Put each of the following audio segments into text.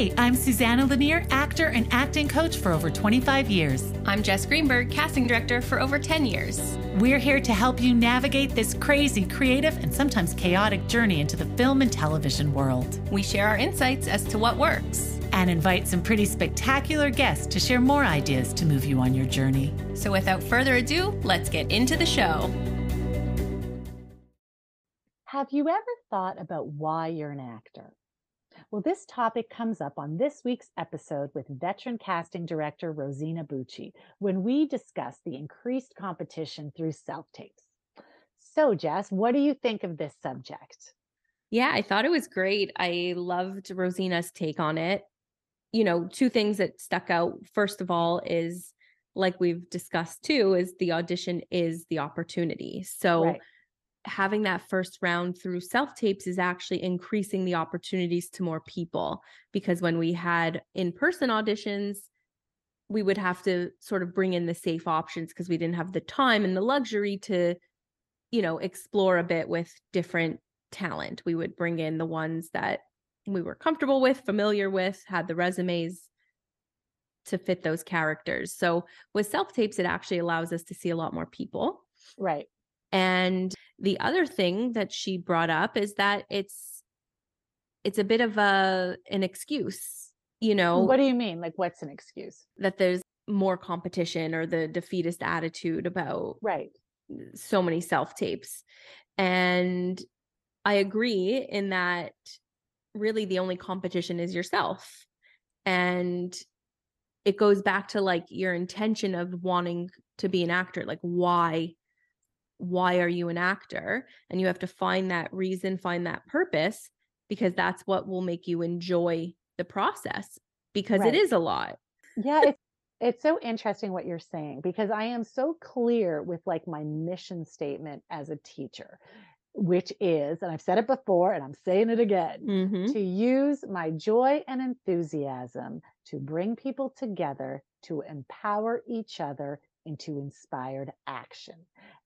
Hey, I'm Suzanna Lanier, actor and acting coach for over 25 years. I'm Jess Greenberg, casting director for over 10 years. We're here to help you navigate this crazy, creative, and sometimes chaotic journey into the film and television world. We share our insights as to what works and invite some pretty spectacular guests to share more ideas to move you on your journey. So, without further ado, let's get into the show. Have you ever thought about why you're an actor? Well, this topic comes up on this week's episode with veteran casting director Rosina Bucci when we discuss the increased competition through self tapes. So, Jess, what do you think of this subject? Yeah, I thought it was great. I loved Rosina's take on it. You know, two things that stuck out. First of all, is like we've discussed too, is the audition is the opportunity. So, right having that first round through self tapes is actually increasing the opportunities to more people because when we had in person auditions we would have to sort of bring in the safe options because we didn't have the time and the luxury to you know explore a bit with different talent. We would bring in the ones that we were comfortable with familiar with had the resumes to fit those characters. So with self tapes it actually allows us to see a lot more people. Right and the other thing that she brought up is that it's it's a bit of a an excuse, you know. What do you mean? Like what's an excuse? That there's more competition or the defeatist attitude about right so many self tapes. And I agree in that really the only competition is yourself. And it goes back to like your intention of wanting to be an actor. Like, why why are you an actor and you have to find that reason find that purpose because that's what will make you enjoy the process because right. it is a lot yeah it's it's so interesting what you're saying because i am so clear with like my mission statement as a teacher which is and i've said it before and i'm saying it again mm-hmm. to use my joy and enthusiasm to bring people together to empower each other into inspired action.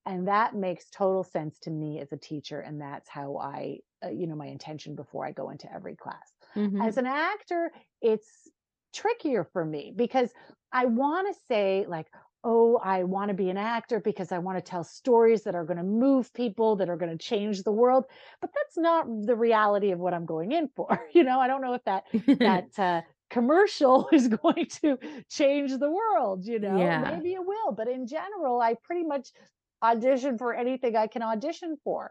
And that makes total sense to me as a teacher and that's how i uh, you know my intention before i go into every class. Mm-hmm. as an actor it's trickier for me because i want to say like oh i want to be an actor because i want to tell stories that are going to move people that are going to change the world but that's not the reality of what i'm going in for you know? I don't know if that that uh, commercial is going to change the world you know yeah. maybe it will but in general i pretty much audition for anything I can audition for.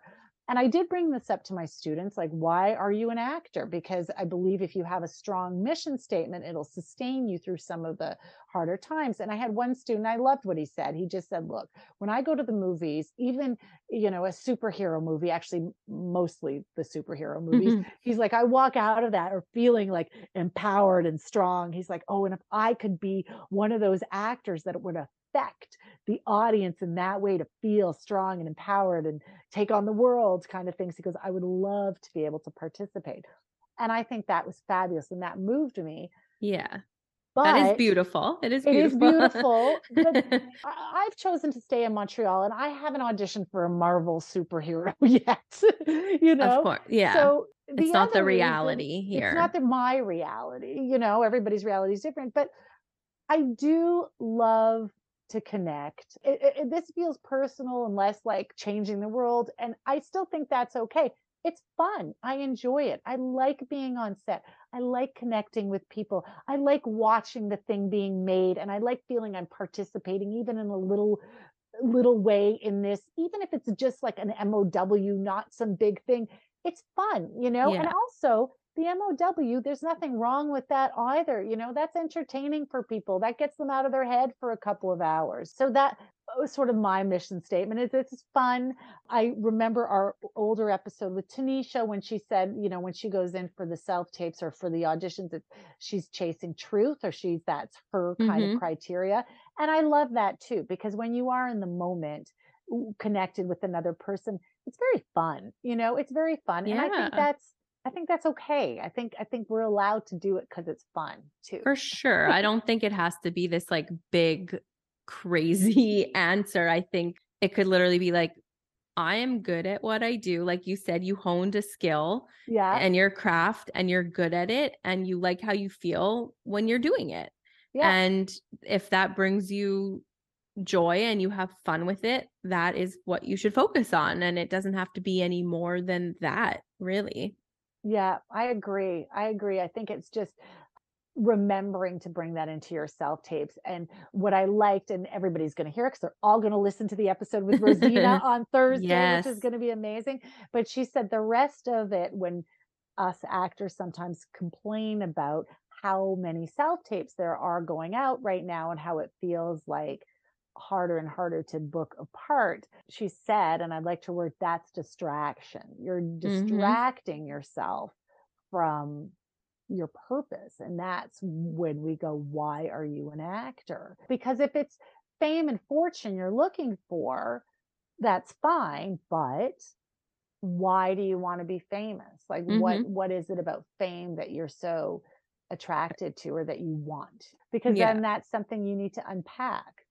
And I did bring this up to my students like, why are you an actor? Because I believe if you have a strong mission statement, it'll sustain you through some of the harder times. And I had one student, I loved what he said. He just said, look, when I go to the movies, even, you know, a superhero movie, actually, mostly the superhero movies, mm-hmm. he's like, I walk out of that or feeling like empowered and strong. He's like, oh, and if I could be one of those actors that would affect the audience in that way to feel strong and empowered and take on the world kind of things. He goes, I would love to be able to participate. And I think that was fabulous. And that moved me. Yeah. But that is beautiful. It is beautiful. It is beautiful. but I've chosen to stay in Montreal and I haven't auditioned for a Marvel superhero yet. you know? Of course. Yeah. So it's not the reality reason, here. It's not the my reality. You know, everybody's reality is different. But I do love to connect. It, it, this feels personal and less like changing the world. And I still think that's okay. It's fun. I enjoy it. I like being on set. I like connecting with people. I like watching the thing being made and I like feeling I'm participating even in a little little way in this even if it's just like an MOW not some big thing. It's fun, you know? Yeah. And also the MOW, there's nothing wrong with that either. You know, that's entertaining for people. That gets them out of their head for a couple of hours. So that was sort of my mission statement is this is fun. I remember our older episode with Tanisha when she said, you know, when she goes in for the self tapes or for the auditions, she's chasing truth or she's that's her kind mm-hmm. of criteria. And I love that too, because when you are in the moment, connected with another person, it's very fun. You know, it's very fun. Yeah. And I think that's I think that's okay. I think I think we're allowed to do it because it's fun too. For sure. I don't think it has to be this like big crazy answer. I think it could literally be like I am good at what I do. Like you said, you honed a skill Yeah. and your craft and you're good at it and you like how you feel when you're doing it. Yeah. And if that brings you joy and you have fun with it, that is what you should focus on. And it doesn't have to be any more than that, really. Yeah, I agree. I agree. I think it's just remembering to bring that into your self tapes. And what I liked, and everybody's going to hear it because they're all going to listen to the episode with Rosina on Thursday, Yes. which is going to be amazing. But she said the rest of it, when us actors sometimes complain about how many self tapes there are going out right now and how it feels like harder and harder to book a part. She said, and I'd like to work that's distraction. You're mm-hmm. distracting yourself from your purpose. And that's when we go, why are you an actor? Because if it's fame and fortune you're looking for, that's fine. But why do you want to be famous? Like what mm-hmm. what is it about fame that you're so attracted to or that you want? Because Yeah. then that's something you need to unpack.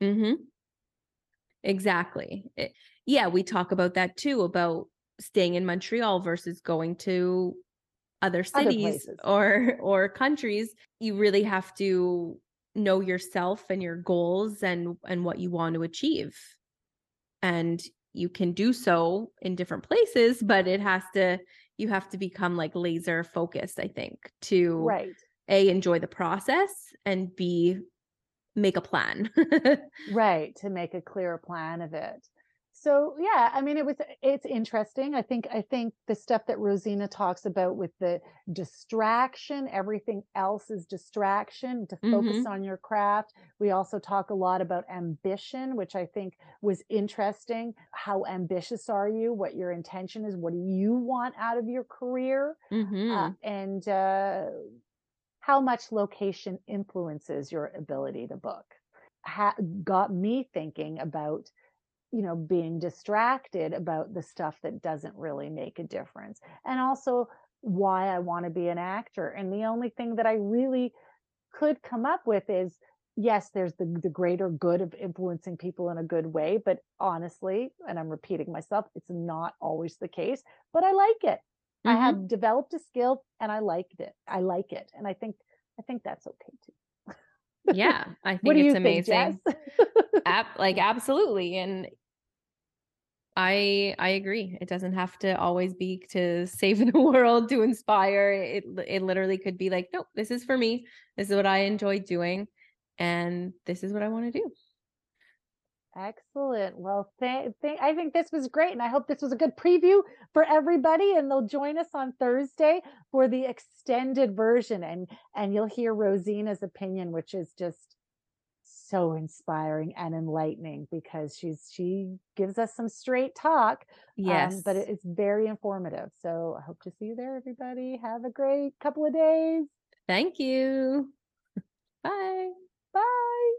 Mm-hmm. Exactly. It- yeah, we talk about that too about staying in Montreal versus going to other Other cities places. or or countries. You really have to know yourself and your goals and and what you want to achieve. And you can do so in different places, but it has to you have to become like laser focused, I think, to Right. a enjoy the process and b make a plan. right to make a clear plan of it. So yeah i mean it was it's interesting. I think i think the stuff that rosina talks about with the distraction everything else is distraction to focus on your craft. We also talk a lot about ambition which i think was interesting. How ambitious are you? What your intention is? What do you want out of your career? Mhm. uh, and uh, how much location influences your ability to book. Ha- got me thinking about you know being distracted about the stuff that doesn't really make a difference and also why i want to be an actor and the only thing that i really could come up with is yes there's the, the greater good of influencing people in a good way but honestly and i'm repeating myself it's not always the case but i like it I Mhm. have developed a skill and I liked it. I like it. And I think I think that's okay too. yeah, I think it's amazing. think, Ab- like absolutely and I I agree. It doesn't have to always be to save the world, to inspire. It it literally could be like, nope, this is for me. This is what I enjoy doing and this is what I want to do. Excellent. Well, th- th- I think this was great. And I hope this was a good preview for everybody. And they'll join us on Thursday for the extended version. And and you'll hear Rosina's opinion, which is just so inspiring and enlightening because she's she gives us some straight talk. um, Yes. but it- it's very informative. So I hope to see you there, everybody. Have a great couple of days. Thank you. Bye. Bye.